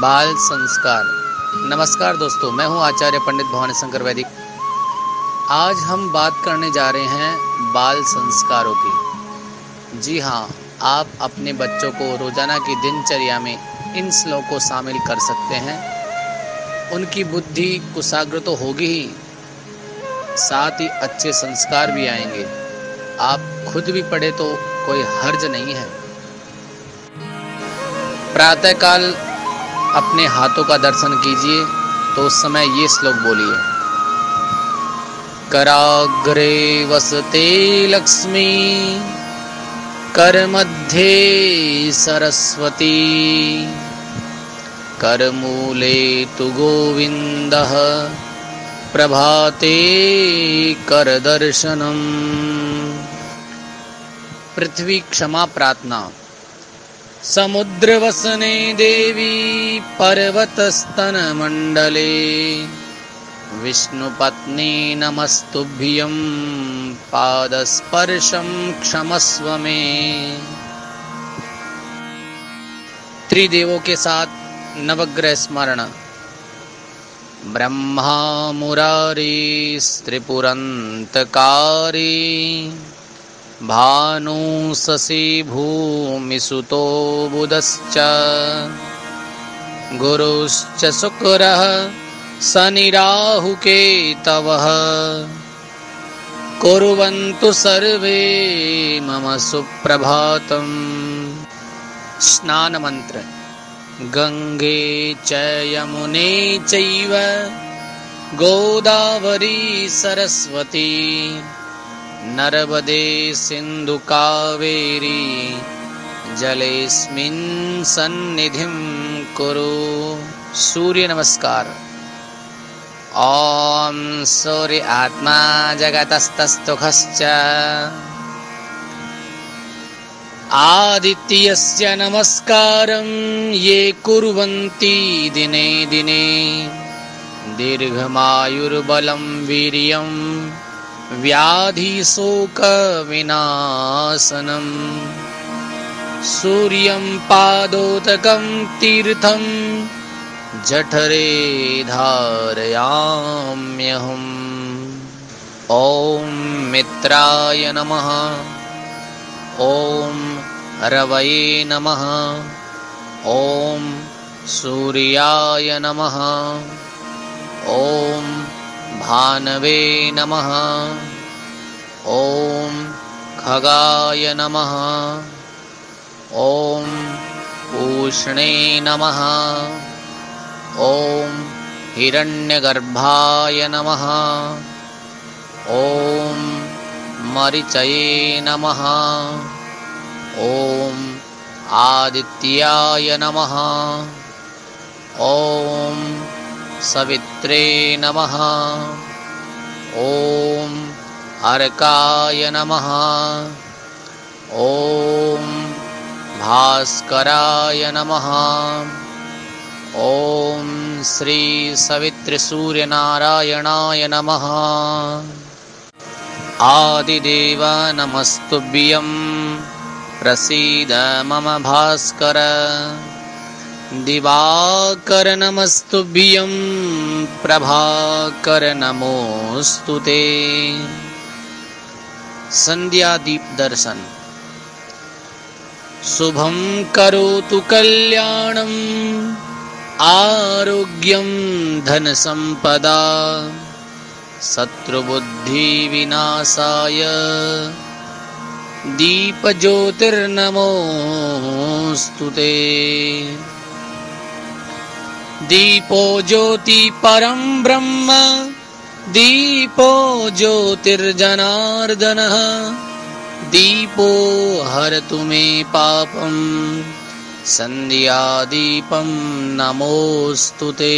बाल संस्कार। नमस्कार दोस्तों, मैं हूँ आचार्य पंडित भवानी शंकर वैदिक। आज हम बात करने जा रहे हैं बाल संस्कारों की। जी हाँ आप अपने बच्चों को रोज़ाना की दिनचर्या में इन श्लोक को शामिल कर सकते हैं। उनकी बुद्धि कुशाग्र तो होगी ही। साथ ही अच्छे संस्कार भी आएँगे। आप खुद भी पढ़े तो कोई हर्ज नहीं है। प्रातःकाल अपने हाथों का दर्शन कीजिए तो उस समय ये श्लोक बोलिए। कराग्रे वसते लक्ष्मी कर मध्य सरस्वती, करमूले तु गोविंद प्रभाते कर दर्शनम पृथ्वी क्षमा प्रार्थना। समुद्रवसने देवी पर्वतस्तनमण्डले। विष्णुपत्नी नमस्तुभ्यं पादस्पर्शं क्षमस्व मे। त्रिदेवों के साथ नवग्रह स्मरण। ब्रह्मा मुरारी स्त्रिपुरन्तकारी भानुशशि भूमिसुतो बुधश्च। गुरुश्च शुक्रः शनिराहुकेतवः कुर्वन्तु सर्वे मम सुप्रभातम्। स्नानमन्त्र। गङ्गे च यमुने चैव। गोदावरी सरस्वती नर्मदे सिन्धुकावेरी जलेऽस्मिन् सन्निधिं कुरु। सूर्य नमस्कार। ॐ सूर्य आत्मा जगतस्तस्तुखश्च। आदित्यस्य नमस्कारं ये कुर्वन्ति दिने दिने। दीर्घमायुर्बलं वीर्यम् व्याधिशोकविनाशनम् सूर्यं पादोदकं तीर्थं जठरे धारयाम्यहम्। ॐ मित्राय नमः। ॐ रवये नमः। ॐ सूर्याय नमः। ॐ भानवे नमः। ॐ खगाय नमः। ॐ पूष्णे नमः। ॐ हिरण्यगर्भाय नमः। ॐ मरिचये नमः। ॐ आदित्याय नमः। ॐ सवित्रे नमः। ॐ अर्काय नमः। ॐ भास्कराय नमः। ॐ श्रीसवित्रिसूर्यनारायणाय नमः। आदिदेव नमस्तुभ्यं। प्रसीद मम भास्कर दिवाकर नमस्तुभ्यं प्रभाकर नमोऽस्तु ते। सन्ध्यादीप दर्शन। शुभं करोतु कल्याणम् आरोग्यं धनसम्पदा शत्रुबुद्धिविनाशाय। दीपज्योतिर्नमोऽस्तु ते दीपो ज्योति परं ब्रह्म। दीपो ज्योतिर्जनार्दनः। दीपो हरतु मे पापम् सन्ध्यादीपं नमोऽस्तु ते